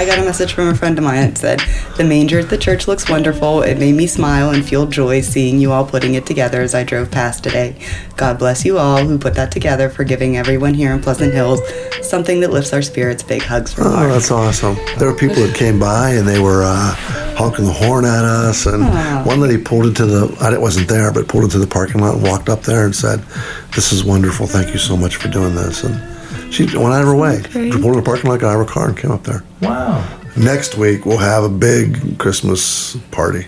I got a message from a friend of mine that said, The manger at the church looks wonderful. It made me smile and feel joy seeing you all putting it together as I drove past today. God bless you all who put that together for giving everyone here in Pleasant Hills something that lifts our spirits. Big hugs from Oh, Mark. that's awesome. There were people that came by and they were uh, honking the horn at us. And one lady pulled into the, I wasn't there, but pulled into the parking lot and walked up there and said, This is wonderful. Thank you so much for doing this. And she went out of her way. great. Pulled in the parking lot, got out of her car, and came up there. Wow. Next week, we'll have a big Christmas party.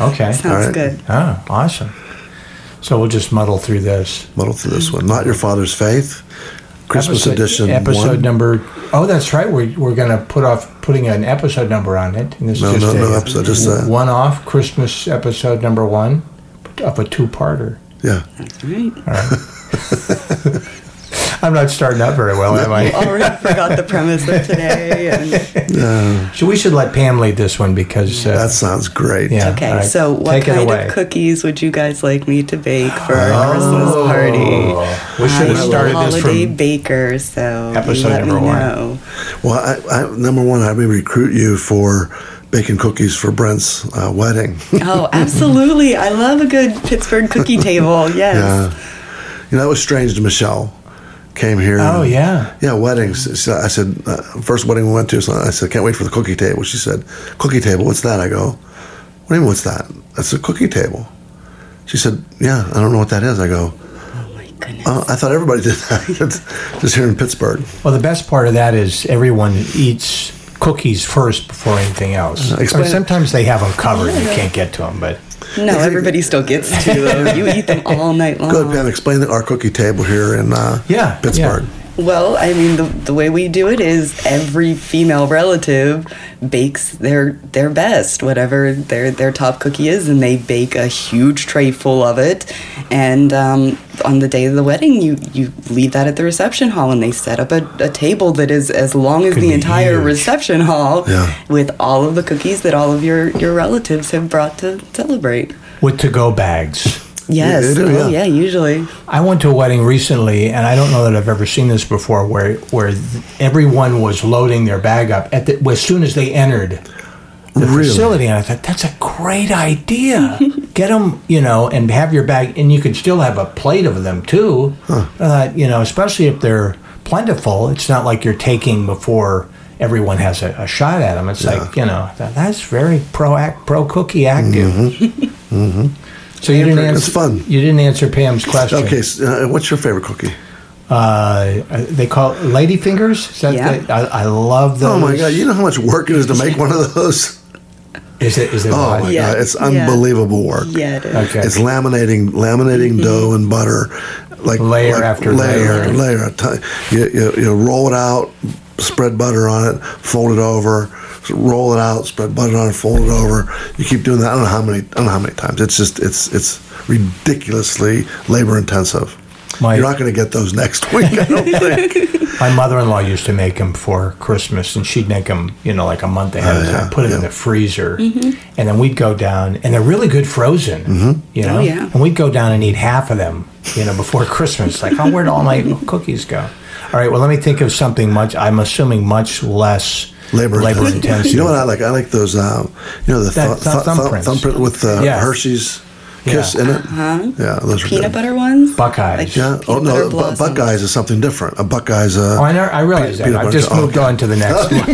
Okay. Sounds All right. good. Oh, awesome. So we'll just muddle through this. Muddle through this one. Not Your Father's Faith, Christmas Episode- edition. Episode one. number. Oh, that's right. We're, we're going to put off putting an episode number on it. And this No, is just no, a no episode, just a- one off Christmas episode number one of a two parter. Yeah. That's right. I'm not starting out very well, am I? Already forgot the premise of today. And, So we should let Pam lead this one because. Uh, That sounds great. yeah. okay, all right. so what Take kind of cookies would you guys like me to bake for our Christmas party? Oh, We should have I'm started this holiday from. baker, so Episode let number me one. know. Well, I, I, number one, I may recruit you for baking cookies for Brent's uh, wedding. Oh, absolutely! I love a good Pittsburgh cookie table. Yes. Yeah. You know, it was strange to Michelle. Came here. Oh, and- yeah. Yeah, weddings. So I said, uh, first wedding we went to, so I said, can't wait for the cookie table. She said, cookie table, what's that? I go, what do you mean, what's that? That's a cookie table. She said, yeah, I don't know what that is. I go, Oh my goodness. oh, I thought everybody did that. Just here in Pittsburgh. Well, the best part of that is everyone eats cookies first before anything else. it. sometimes they have them covered. and You can't get to them, but no, everybody still gets to them. You eat them all night long. Go ahead, Pam, explain the- our cookie table here in uh, Yeah, Pittsburgh. Well, I mean, the, the way we do it is every female relative bakes their their best, whatever their their top cookie is, and they bake a huge tray full of it. And um, on the day of the wedding, you you leave that at the reception hall, and they set up a, a table that is as long as Could the entire huge. reception hall, Yeah. with all of the cookies that all of your your relatives have brought to celebrate. with to-go bags. Yes, they do, oh yeah. yeah, usually. I went to a wedding recently, and I don't know that I've ever seen this before, where where everyone was loading their bag up at the, as soon as they entered the Really? facility, and I thought that's a great idea. Get them, you know, and have your bag, and you can still have a plate of them too. Uh, you know, especially if they're plentiful. It's not like you're taking before everyone has a, a shot at them. It's like you know that, that's very pro act pro cookie active. So you didn't It's answer. fun. You didn't answer Pam's question. Okay, so, uh, what's your favorite cookie? Uh, they call it lady fingers. Is that Yeah. the, I, I love those. Oh my God! You know how much work it is to make one of those? Is it? Is it? Oh my Yeah, God! It's yeah. unbelievable work. Yeah, it is. Okay. It's laminating, laminating dough and butter, like Layer like after layer, layer. after layer. Ti- You, you, you roll it out, spread butter on it, fold it over, roll it out, spread butter on it, fold it over. You keep doing that. I don't know how many. I don't know how many times. It's just it's it's ridiculously labor intensive. My- You're not going to get those next week. I don't think. My mother-in-law used to make them for Christmas, and she'd make them, you know, like a month ahead of Oh, time. yeah, Put it in the freezer, and then we'd go down, and they're really good frozen. Mm-hmm. You know, Oh, yeah. and we'd go down and eat half of them, you know, before Christmas. Like, oh, where'd all my cookies go? All right, well, let me think of something much. I'm assuming much less labor, labor intensive. You know what I like? I like those. Uh, you know the That th- th- thumbprints. thumbprint with uh, Yeah. Hershey's kiss Yeah. in it. Yeah, those are Peanut good. butter ones? Buckeyes. Like Yeah. Oh no, butter Bu- Buckeyes is something different. A Buckeyes. Uh, Oh, I, know, I realize that. Peanut I've butter- just oh, moved okay. on to the next one.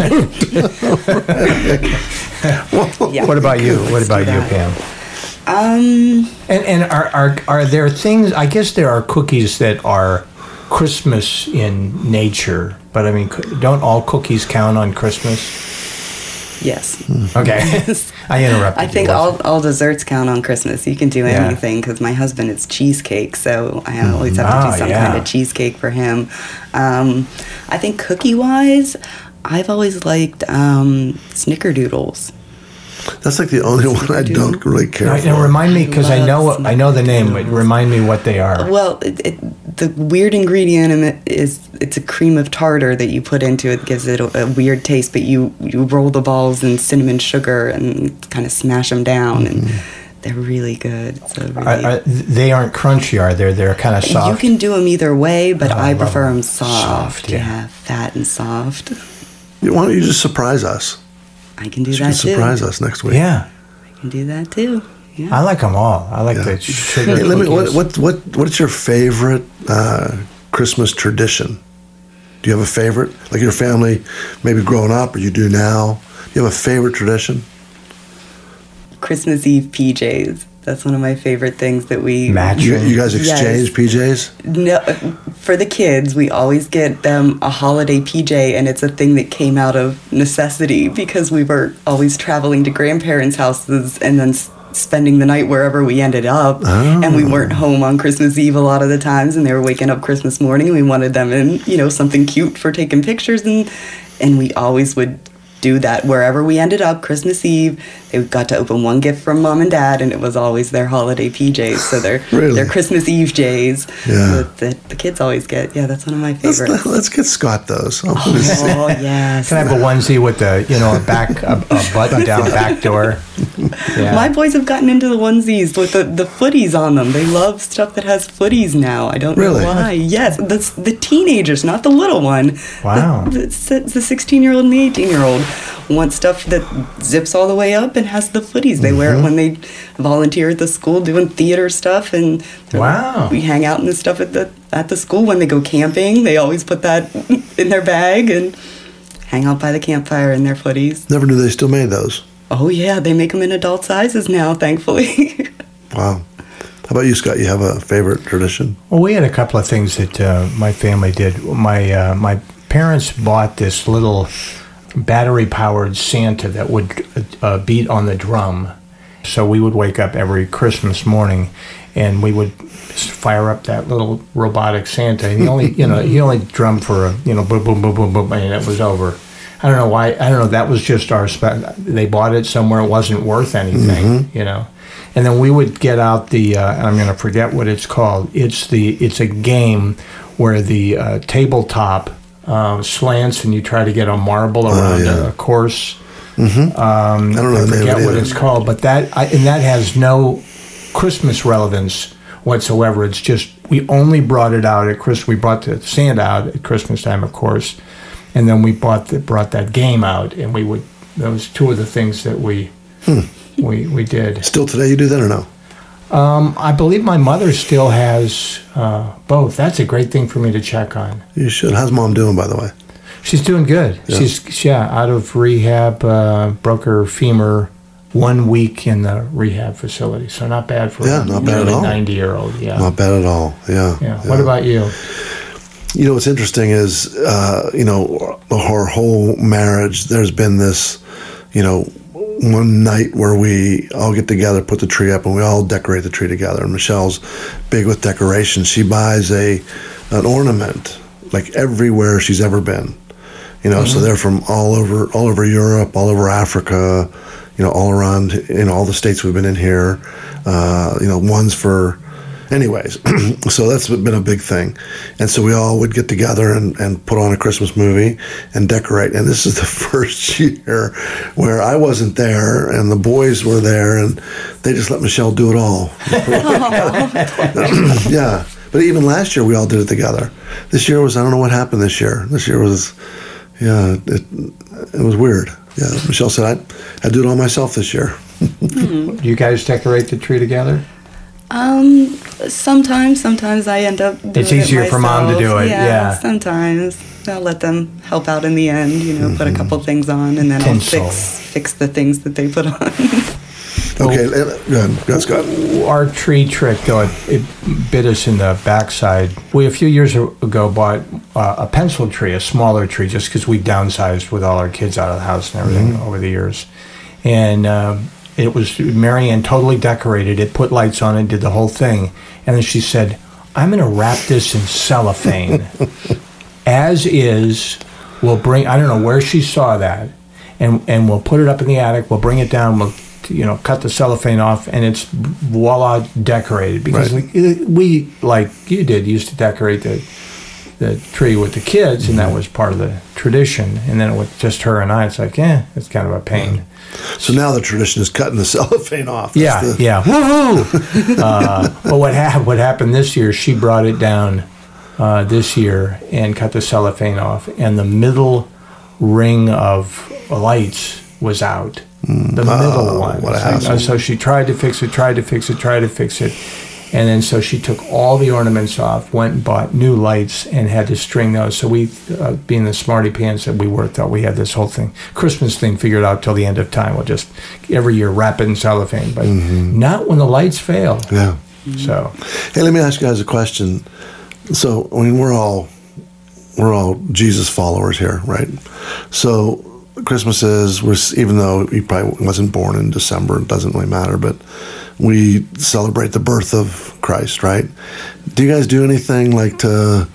Yeah. What about you? What about you. Pam? Um, And and are, are are there things? I guess there are cookies that are Christmas in nature, but I mean, don't all cookies count on Christmas? yes. Okay, I interrupted. I think wasn't- all, all desserts count on Christmas. You can do Yeah. anything because my husband is cheesecake, so I always have to Ah, do some yeah. kind of cheesecake for him. Um, I think cookie wise, I've always liked um, snickerdoodles. That's like the only one I don't really care Now, for. now remind me because I know I know the name, but remind me what they are. Well, it, it, the weird ingredient in it is it's a cream of tartar that you put into it, gives it a, a weird taste. But you you roll the balls in cinnamon sugar and kind of smash them down, and mm-hmm. they're really good. So really, Are, are, they aren't crunchy, are they? They're kind of soft. You can do them either way, but Oh, I I prefer them. them soft. Soft, yeah. yeah. fat and soft. Why don't you just surprise us? I can do You that can too. surprise us next week. Yeah. I can do that too. Yeah. I like them all. I like Yeah. the sugar Hey, let me. What, cookies. what what what's your favorite uh, Christmas tradition? Do you have a favorite? Like your family, maybe growing up, or you do now? Do you have a favorite tradition? Christmas Eve PJs. That's one of my favorite things that we Match. You, you guys Yes. exchange PJs? No, for the kids, we always get them a holiday PJ, and it's a thing that came out of necessity because we were always traveling to grandparents' houses and then s- spending the night wherever we ended up. And we weren't oh. home on Christmas Eve a lot of the times, and they were waking up Christmas morning. And we wanted them in, you know, something cute for taking pictures, and and we always would do that wherever we ended up Christmas Eve. They got to open one gift from mom and dad, and it was always their holiday PJs. So they're Really? they're Christmas Eve J's Yeah. that the, the kids always get. Yeah, that's one of my Let's, favorites. let's get Scott those. I wanna see. oh yes. Can I have a onesie with the, you know, a back, a, a button down back door? Yeah. My boys have gotten into the onesies with the, the footies on them. They love stuff that has footies now. I don't Really? know why. Yes, the, the teenagers, not the little one. Wow. The, the 16 year old and the 18 year old want stuff that zips all the way up and has the footies. They Mm-hmm. wear it when they volunteer at the school doing theater stuff. And they're like, Wow. we hang out in the stuff at the, at the school when they go camping. They always put that in their bag and hang out by the campfire in their footies. Never knew they still made those. Oh yeah, they make them in adult sizes now, thankfully. Wow. How about you, Scott? You have a favorite tradition? Well, we had a couple of things that uh, my family did. My uh, my parents bought this little battery powered Santa that would uh, beat on the drum. So we would wake up every Christmas morning, and we would fire up that little robotic Santa. And he only you know he only drummed for a you know boom boom boom boom boom, and it was over. I don't know why. I don't know. That was just our. Spe- they bought it somewhere. It wasn't worth anything, you know. And then we would get out the. Uh, I'm going to forget what it's called. It's the. It's a game where the uh, tabletop uh, slants and you try to get a marble around yeah. a course. I don't know I forget what either. it's called, but that I, and that has no Christmas relevance whatsoever. It's just we only brought it out at Christmas. We brought the Santa out at Christmas time, of course, and then we bought the, brought that game out, and we would. Those two of the things that we Hmm. we we did. Still today, you do that or no? Um, I believe my mother still has uh, both. That's a great thing for me to check on. You should. How's mom doing, by the way? She's doing good. Yeah. She's yeah out of rehab. Uh, broke her femur one week in the rehab facility, so not bad for Yeah, a not bad at all. ninety year old. Yeah, Not bad at all. Yeah. yeah. What about you? You know what's interesting is, uh, you know, our whole marriage. There's been this, you know, one night where we all get together, put the tree up, and we all decorate the tree together. And Michelle's big with decoration. She buys a an ornament like everywhere she's ever been. You know, so they're from all over all over Europe, all over Africa, you know, all around in all the states we've been in here. Uh, you know, ones for anyways so that's been a big thing. And so we all would get together and, and put on a christmas movie and decorate. And this is the first year where i wasn't there and the boys were there and they just let michelle do it all. Yeah. But even last year we all did it together. This year was i don't know what happened this year. This year was yeah it, it was weird. Yeah. Michelle said i i do it all myself this year. Do you guys decorate the tree together? Um, sometimes, sometimes I end up. Doing It's easier it for mom to do it, yeah. Sometimes I'll let them help out in the end. You know, put a couple things on, and then Mm-hmm. Tinsel. I'll fix fix the things that they put on. okay uh, go ahead go ahead scott Our tree trick, though, it, it bit us in the backside. We a few years ago bought uh, a pencil tree, a smaller tree, just because we downsized with all our kids out of the house and everything over the years. And um, it was Marianne totally decorated it, put lights on it, did the whole thing, and then she said, "I'm going to wrap this in cellophane, as is. We'll bring. I don't know where she saw that, and and we'll put it up in the attic. We'll bring it down. We'll you know cut the cellophane off, and it's voila decorated because Right. we, we like you did used to decorate the the tree with the kids, and that was part of the tradition. And then with just her and I, it's like, eh, it's kind of a pain. So now the tradition is cutting the cellophane off. That's Yeah, the- yeah. Woohoo! uh, but what, ha- what happened this year, she brought it down uh, this year and cut the cellophane off, and the middle ring of lights was out. The middle one. Mm. what a hassle. So she tried to fix it, tried to fix it, tried to fix it. And then so she took all the ornaments off, went and bought new lights, and had to string those. So we, uh, being the smarty pants that we were, thought we had this whole thing, Christmas thing figured out till the end of time. We'll just every year wrap it in cellophane, but Mm-hmm. not when the lights fail. Yeah. So Hey, let me ask you guys a question. So, I mean, we're all we're all Jesus followers here, right? So, Christmas is we're even though he probably wasn't born in December, it doesn't really matter, but we celebrate the birth of Christ, right? Do you guys do anything like to,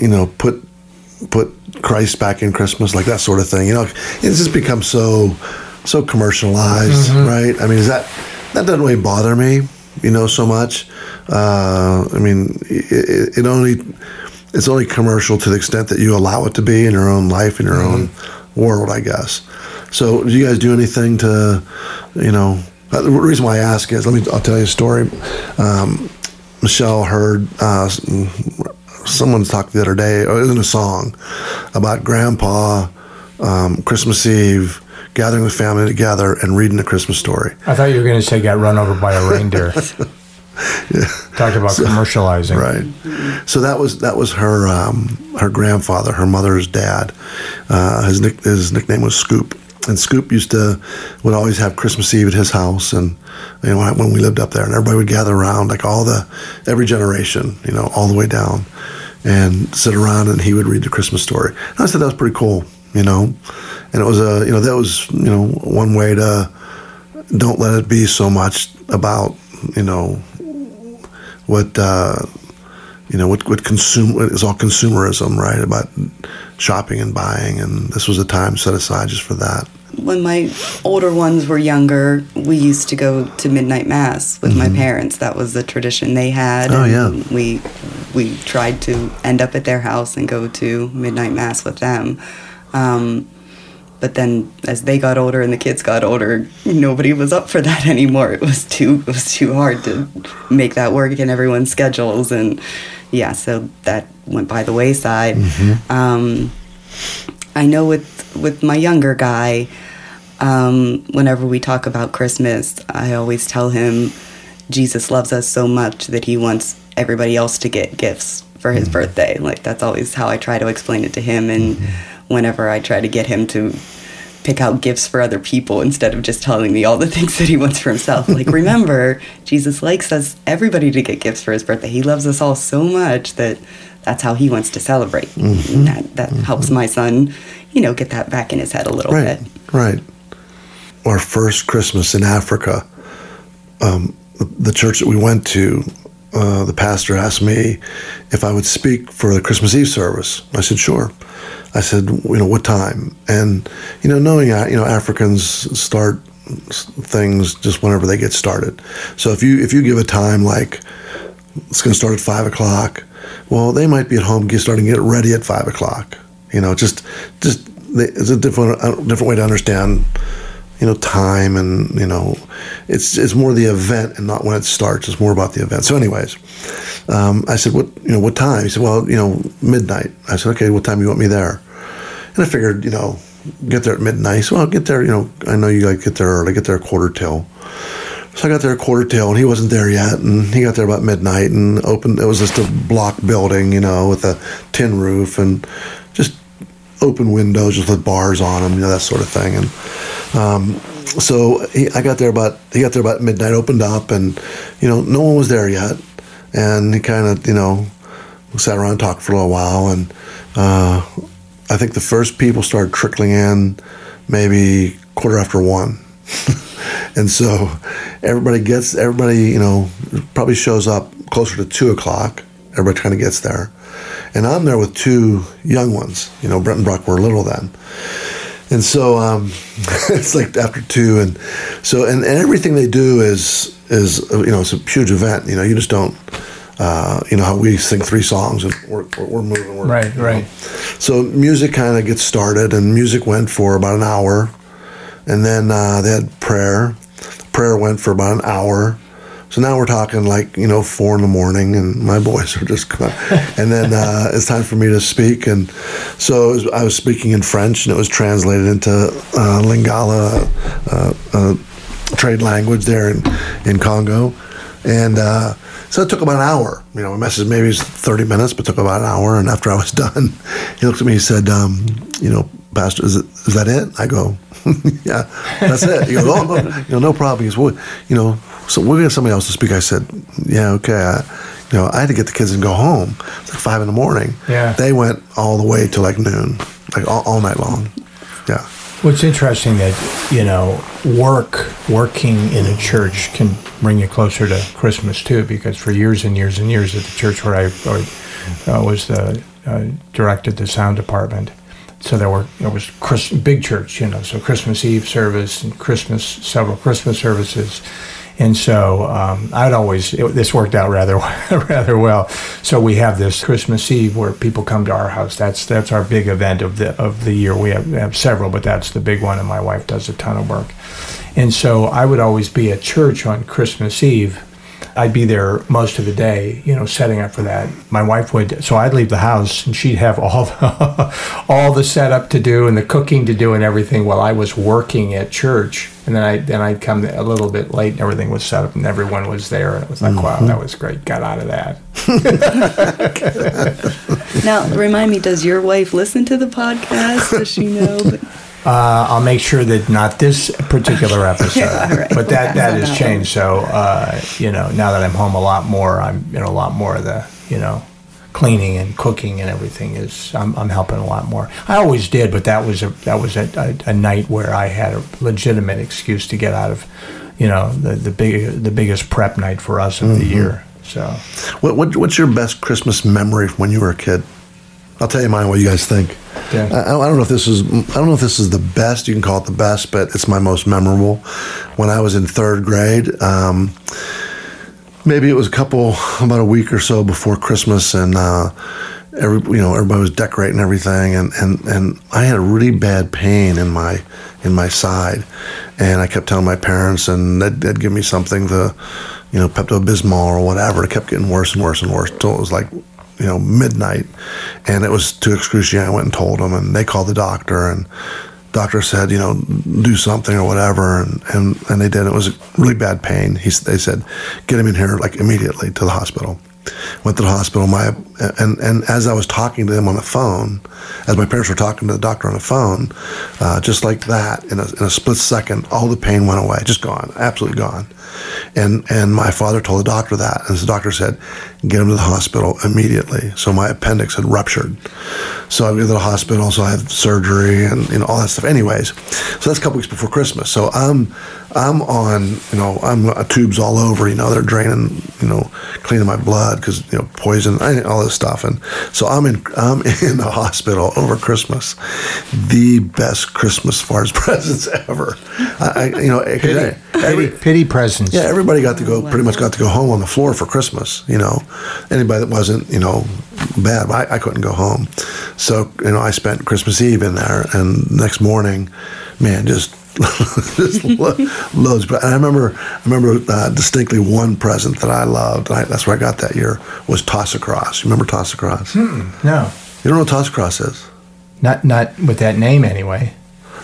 you know, put put Christ back in Christmas, like that sort of thing? You know, it's just become so so commercialized, right? I mean, is that that doesn't really bother me, you know, so much. Uh, I mean, it, it only it's only commercial to the extent that you allow it to be in your own life, in your own world, I guess. So, do you guys do anything to, you know? uh, The reason why I ask is, let me. I'll tell you a story. Um, Michelle heard uh, someone talk the other day, or it was in a song, about Grandpa um, Christmas Eve gathering the family together and reading a Christmas story. I thought you were going to say got run over by a reindeer. Talk about commercializing. Right. So that was that was her um, her grandfather, her mother's dad. Uh, his nick, his nickname was Scoop, and Scoop used to would always have Christmas Eve at his house, and you know when, when we lived up there, and everybody would gather around, like all the every generation, you know, all the way down, and sit around, and he would read the Christmas story. And I said that was pretty cool, you know, and it was a you know that was you know one way to don't let it be so much about you know what uh, you know what what consume it's all consumerism, right? About shopping and buying, and this was a time set aside just for that. when my older ones were younger, we used to go to midnight mass with my parents. That was the tradition they had. Mm-hmm. Oh, and yeah. We we tried to end up at their house and go to midnight mass with them. Um, but then, as they got older and the kids got older, nobody was up for that anymore. It was too it was too hard to make that work in everyone's schedules, and yeah, so that went by the wayside. Um, I know with with my younger guy, um, whenever we talk about Christmas, I always tell him Jesus loves us so much that he wants everybody else to get gifts for his birthday. Like that's always how I try to explain it to him and whenever I try to get him to pick out gifts for other people instead of just telling me all the things that he wants for himself. Like remember, Jesus likes us everybody to get gifts for his birthday. He loves us all so much that that's how he wants to celebrate. And that that helps my son, you know, get that back in his head a little Right, bit. right. Our first Christmas in Africa, um, the church that we went to, uh, the pastor asked me if I would speak for the Christmas Eve service. I said, sure. I said, you know, what time? And, you know, knowing, uh, you know, Africans start things just whenever they get started. So if you if you give a time like it's going to start at five o'clock. Well, they might be at home, get starting to get ready at five o'clock. You know, just just it's a different a different way to understand. You know, time and you know, it's it's more the event and not when it starts. It's more about the event. So, anyways, um, I said, "What you know? What time?" He said, "Well, you know, midnight." I said, "Okay, what time do you want me there?" And I figured, you know, get there at midnight. So I'll get there. You know, I know you like get there early. Get there a quarter till. So I got there a quarter till, and he wasn't there yet. And he got there about midnight, and opened. It was just a block building, you know, with a tin roof and just open windows, just with bars on them, you know, that sort of thing. And um, so he, I got there about he got there about midnight. Opened up, and you know, no one was there yet. And he kind of, you know, sat around and talked for a little while, and uh, I think the first people started trickling in, maybe quarter after one. and so everybody gets everybody you know probably shows up closer to two o'clock everybody kind of gets there and i'm there with two young ones you know brent and brock were little then and so um, it's like after two and so and, and everything they do is is uh, you know it's a huge event you know you just don't uh, you know how we sing three songs and we're, we're, moving we're, Right, you know. right. so music kind of gets started and music went for about an hour and then uh, they had prayer prayer went for about an hour So now we're talking like you know four in the morning, and my boys are just gone. and then uh, it's time for me to speak, and so was, I was speaking in French, and it was translated into uh, Lingala, uh, uh, trade language there in in Congo, and. Uh, so it took about an hour. You know, my message maybe was 30 minutes, but took about an hour. And after I was done, he looked at me and said, um, you know, Pastor, is, it, is that it? I go, yeah, that's it. He goes, oh, no, you know, no problem. He goes, well, you know, so we're going to somebody else to speak. I said, yeah, okay. I, you know, I had to get the kids and go home. It's like five in the morning. Yeah. They went all the way to like noon, like all, all night long. Yeah. What's interesting that you know, work working in a church can bring you closer to Christmas too, because for years and years and years at the church where I, uh, was the uh, directed the sound department, so there were there was big church, you know, so Christmas Eve service and Christmas several Christmas services, and so um, I'd always it, this worked out rather rather well. So we have this Christmas Eve where people come to our house. That's that's our big event of the of the year. We have, we have several, but that's the big one, and my wife does a ton of work. And so I would always be at church on Christmas Eve I'd be there most of the day, you know, setting up for that. My wife would, so I'd leave the house and she'd have all the, all the setup to do and the cooking to do and everything while I was working at church. And then I then I'd come a little bit late and everything was set up and everyone was there and it was like, mm-hmm. wow, that was great. Got out of that. now, remind me, does your wife listen to the podcast? Does she know? Uh, I'll make sure that not this particular episode, right. but that that has changed. So uh, you know, now that I'm home a lot more, I'm in a lot more of the you know cleaning and cooking and everything is I'm, I'm helping a lot more. I always did, but that was a that was a, a, a night where I had a legitimate excuse to get out of you know the the big the biggest prep night for us of mm-hmm. the year. So, what, what what's your best Christmas memory from when you were a kid? I'll tell you mine. What you guys think? Yeah. I, I, don't know if this is I don't know if this is the best. You can call it the best, but it's my most memorable. When I was in third grade, um, maybe it was a couple about a week or so before Christmas, and uh, every you know everybody was decorating everything, and, and and I had a really bad pain in my in my side, and I kept telling my parents, and they'd, they'd give me something to you know Pepto Bismol or whatever. It kept getting worse and worse and worse until it was like you know midnight, and it was too excruciating. I went and told them, and they called the doctor, and doctor said, you know, do something or whatever, and and, and they did. It was really bad pain. He they said, get him in here like immediately to the hospital. Went to the hospital. My and and as I was talking to them on the phone, as my parents were talking to the doctor on the phone, uh, just like that, in a, in a split second, all the pain went away, just gone, absolutely gone. And and my father told the doctor that, and the doctor said, "Get him to the hospital immediately." So my appendix had ruptured. So I went to the hospital. So I had surgery and you know all that stuff. Anyways, so that's a couple weeks before Christmas. So I'm I'm on you know I'm uh, tubes all over. You know they're draining you know cleaning my blood because you know poison all this stuff. And so I'm in I'm in the hospital over Christmas. The best Christmas as far as presents ever. I, I you know pity, every, pity presents. Yeah, everybody got to go. Pretty much got to go home on the floor for Christmas. You know, anybody that wasn't you know bad, I, I couldn't go home. So you know, I spent Christmas Eve in there, and next morning, man, just just loads. But I remember, I remember uh, distinctly one present that I loved. I, that's where I got that year was toss across. You remember toss across? Hmm, no. You don't know what toss across is? Not, not with that name anyway.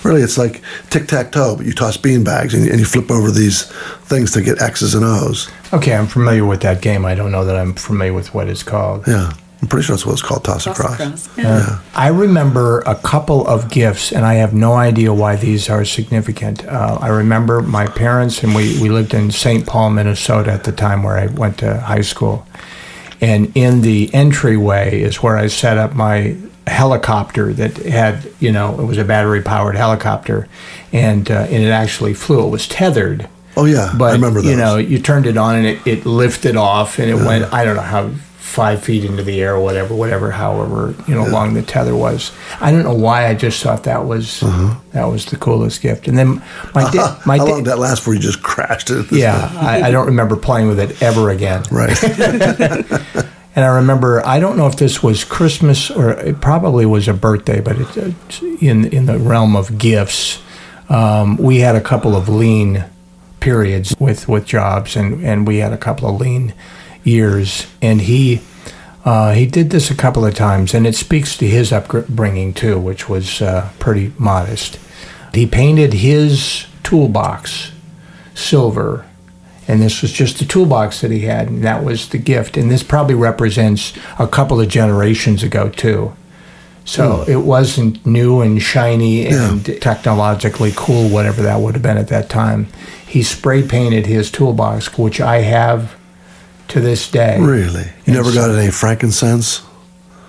Really, it's like tic tac toe, but you toss bean bags and, and you flip over these things to get X's and O's. Okay, I'm familiar with that game. I don't know that I'm familiar with what it's called. Yeah. I'm pretty sure that's what it's called, toss, toss across. across. Yeah. yeah. I remember a couple of gifts, and I have no idea why these are significant. Uh, I remember my parents, and we, we lived in St. Paul, Minnesota at the time where I went to high school. And in the entryway is where I set up my helicopter that had, you know, it was a battery powered helicopter, and, uh, and it actually flew. It was tethered. Oh, yeah. But, I remember that. You know, you turned it on and it, it lifted off, and it yeah. went, I don't know how five feet into the air or whatever, whatever, however you know yeah. long the tether was. I don't know why I just thought that was uh-huh. that was the coolest gift. And then my da- uh-huh. my how da- long did that last before you just crashed it? Yeah, I, I, don't remember playing with it ever again. Right. and I remember I don't know if this was Christmas or it probably was a birthday, but it, in in the realm of gifts, um, we had a couple of lean periods with with jobs, and and we had a couple of lean years, and he. Uh, he did this a couple of times, and it speaks to his upbringing too, which was uh, pretty modest. He painted his toolbox silver, and this was just the toolbox that he had, and that was the gift. And this probably represents a couple of generations ago too. So Hmm. it wasn't new and shiny and technologically cool, whatever that would have been at that time. He spray painted his toolbox, which I have to this day. Really? You never got any frankincense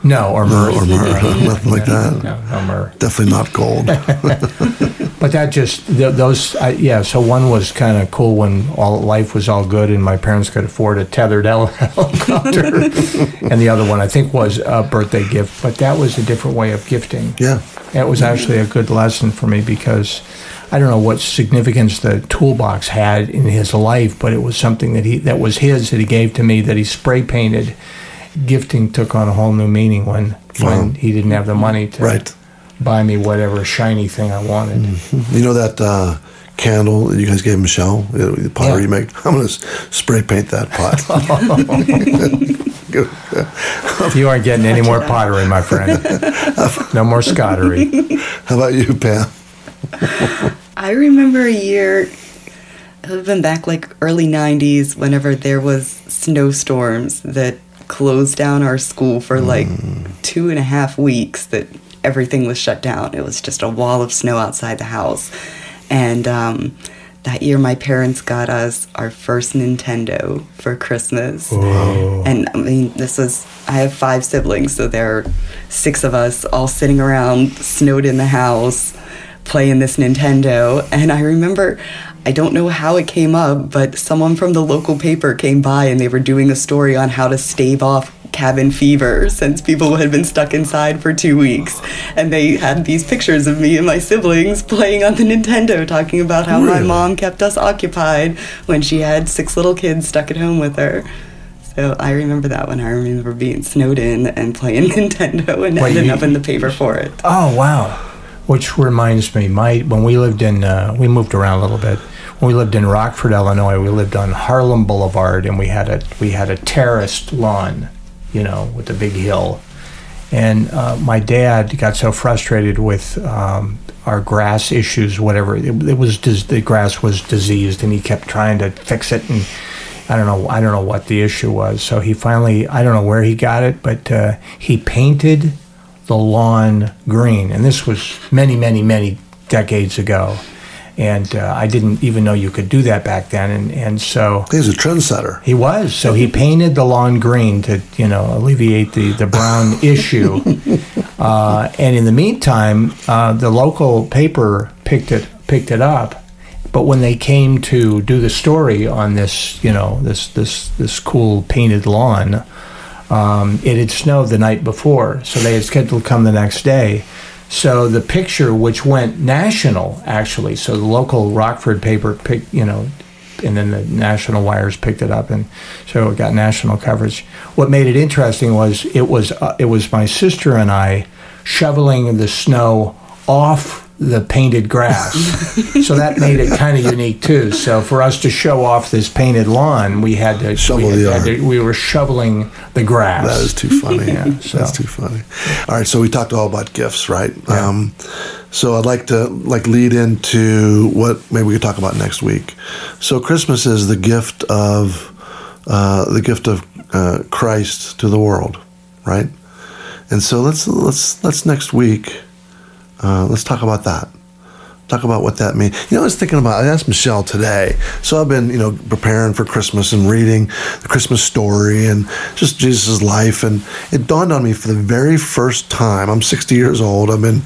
No, or myrrh. or myrrh, nothing like that. No, no myrrh. Definitely not gold. But that just th- those uh, yeah. So one was kind of cool when all life was all good and my parents could afford a tethered hel- helicopter, and the other one I think was a birthday gift. But that was a different way of gifting. Yeah. It was actually a good lesson for me because I don't know what significance the toolbox had in his life, but it was something that he that was his that he gave to me that he spray painted. Gifting took on a whole new meaning when when he didn't have the money to Right. buy me whatever shiny thing I wanted. You know that uh, candle that you guys gave Michelle, the pottery Yeah. you make? I'm going to spray paint that pot. Good. You aren't getting any more pottery, my friend. No more scottery. How about you, Pam? I remember a year, it would have been back like early 90s, whenever there was snowstorms that closed down our school for like two and a half weeks, that everything was shut down. It was just a wall of snow outside the house. And um, that year, my parents got us our first Nintendo for Christmas. And I mean, this was, I have five siblings, so there are six of us all sitting around, snowed in the house, playing this Nintendo. And I remember, I don't know how it came up, but someone from the local paper came by and they were doing a story on how to stave off cabin fever since people had been stuck inside for two weeks. And they had these pictures of me and my siblings playing on the Nintendo, talking about how my mom kept us occupied when she had six little kids stuck at home with her. So I remember that one. I remember being snowed in and playing Nintendo and Wait, ending you- up in the paper for it. Oh wow! Which reminds me, my when we lived in, uh, we moved around a little bit. When we lived in Rockford, Illinois, we lived on Harlem Boulevard, and we had a we had a terraced lawn, you know, with a big hill. And uh, my dad got so frustrated with um, our grass issues, whatever it, it was, dis- the grass was diseased, and he kept trying to fix it. And I don't know, I don't know what the issue was. So he finally, I don't know where he got it, but uh, he painted the lawn green, and this was many, many, many decades ago. And uh, I didn't even know you could do that back then. And, and so He's a trendsetter. he was. So he painted the lawn green to, you know, alleviate the, the brown issue. Uh, and in the meantime, uh, the local paper picked it picked it up. But when they came to do the story on this, you know, this this this cool painted lawn, um, it had snowed the night before, so they had scheduled to come the next day. So the picture, which went national, actually, so the local Rockford paper picked, you know, and then the national wires picked it up, and so it got national coverage. What made it interesting was it was uh, it was my sister and I shoveling the snow off the painted grass, so that made it kind of unique too. So for us to show off this painted lawn, we had to Shovel we, the had to- we were shoveling the grass. That is too funny. Yeah, so- That's too funny. All right, so we talked all about gifts, right? Um, so I'd like to like lead into what maybe we could talk about next week. So Christmas is the gift of uh, the gift of uh, Christ to the world, right? And so let's let's let's next week uh, let's talk about that. Talk about what that means. You know, I was thinking about. I asked Michelle today. So I've been, you know, preparing for Christmas and reading the Christmas story and just Jesus' life. And it dawned on me for the very first time. I'm 60 years old. I've been.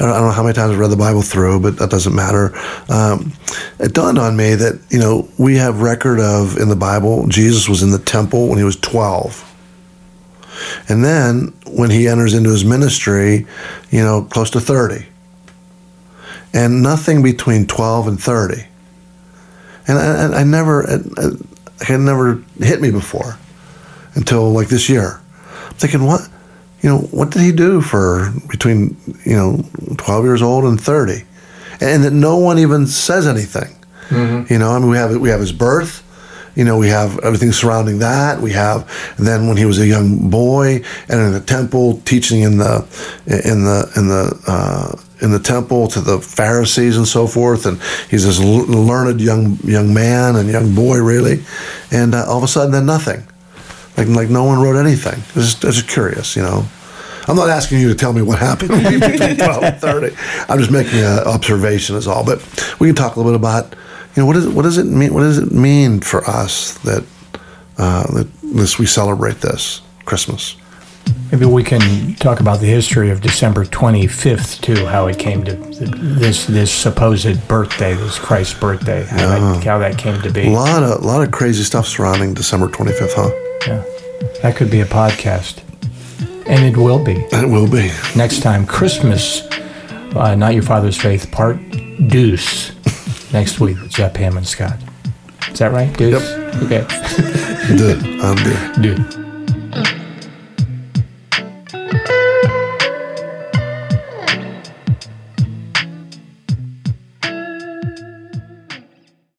I don't, know how many times I've read the Bible through, but that doesn't matter. Um, it dawned on me that you know we have record of in the Bible Jesus was in the temple when he was 12. And then when he enters into his ministry, you know, close to 30. And nothing between 12 and 30. And I, I- never, it, had never hit me before until like this year. I'm thinking, what, you know, what did he do for between, you know, 12 years old and 30? And that no one even says anything. Mm-hmm. You know, I mean, we have we have his birth. You know, we have everything surrounding that. We have then when he was a young boy and in the temple teaching in the in the in the uh, in the temple to the Pharisees and so forth, and he's this learned young young man and young boy really, and uh, all of a sudden then nothing, like like no one wrote anything. It's just, it's just curious, you know. I'm not asking you to tell me what happened between 12 and 30. I'm just making an observation, is all. But we can talk a little bit about, you know, what, is, what does it mean? What does it mean for us that uh, that this we celebrate this Christmas? Maybe we can talk about the history of December 25th too, how it came to this this supposed birthday, this Christ's birthday, how, that, how that came to be. A lot of lot of crazy stuff surrounding December 25th, huh? Yeah. That could be a podcast, and it will be it will be. next time. Christmas, uh, not your father's faith, part deuce. next week with Jeff Hammond Scott. Is that right? Deuce. Yep. Okay. Dude, I'm good. Dude.